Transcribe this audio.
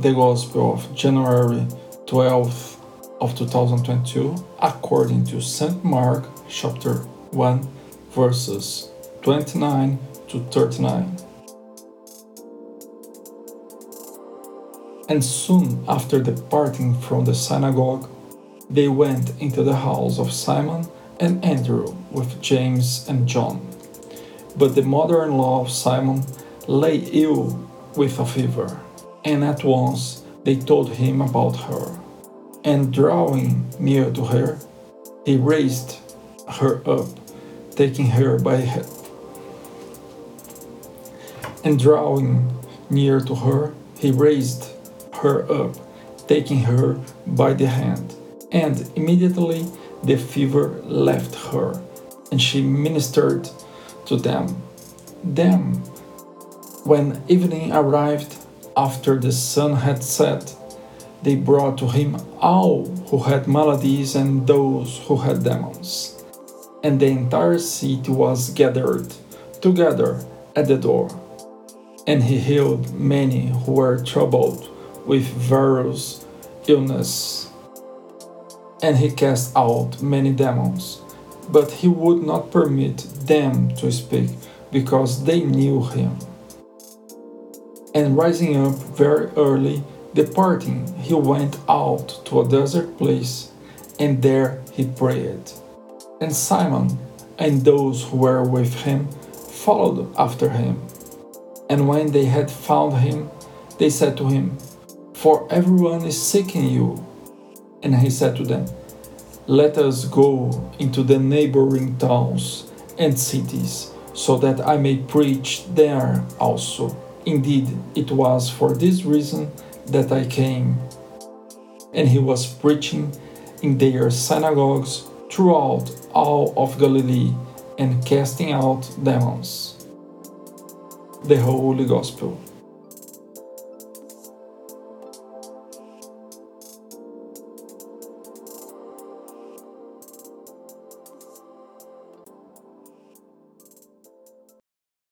the Gospel of January 12th of 2022 according to St. Mark chapter 1 verses 29 to 39. And soon after departing from the synagogue, they went into the house of Simon and Andrew with James and John. But the mother in law of Simon lay ill with a fever, and at once they told him about her. And drawing near to her, he raised her up, taking her by. And drawing near to her, he raised her up, taking her by the hand. And immediately the fever left her, and she ministered to them. Then, when evening arrived, after the sun had set, they brought to him all who had maladies and those who had demons. And the entire city was gathered together at the door. And he healed many who were troubled with various illness. And he cast out many demons, but he would not permit them to speak because they knew him. And rising up very early, departing, he went out to a desert place, and there he prayed. And Simon and those who were with him followed after him. And when they had found him, they said to him, For everyone is seeking you. And he said to them, Let us go into the neighboring towns and cities so that I may preach there also. Indeed, it was for this reason that I came. And he was preaching in their synagogues throughout all of Galilee and casting out demons. The Holy Gospel.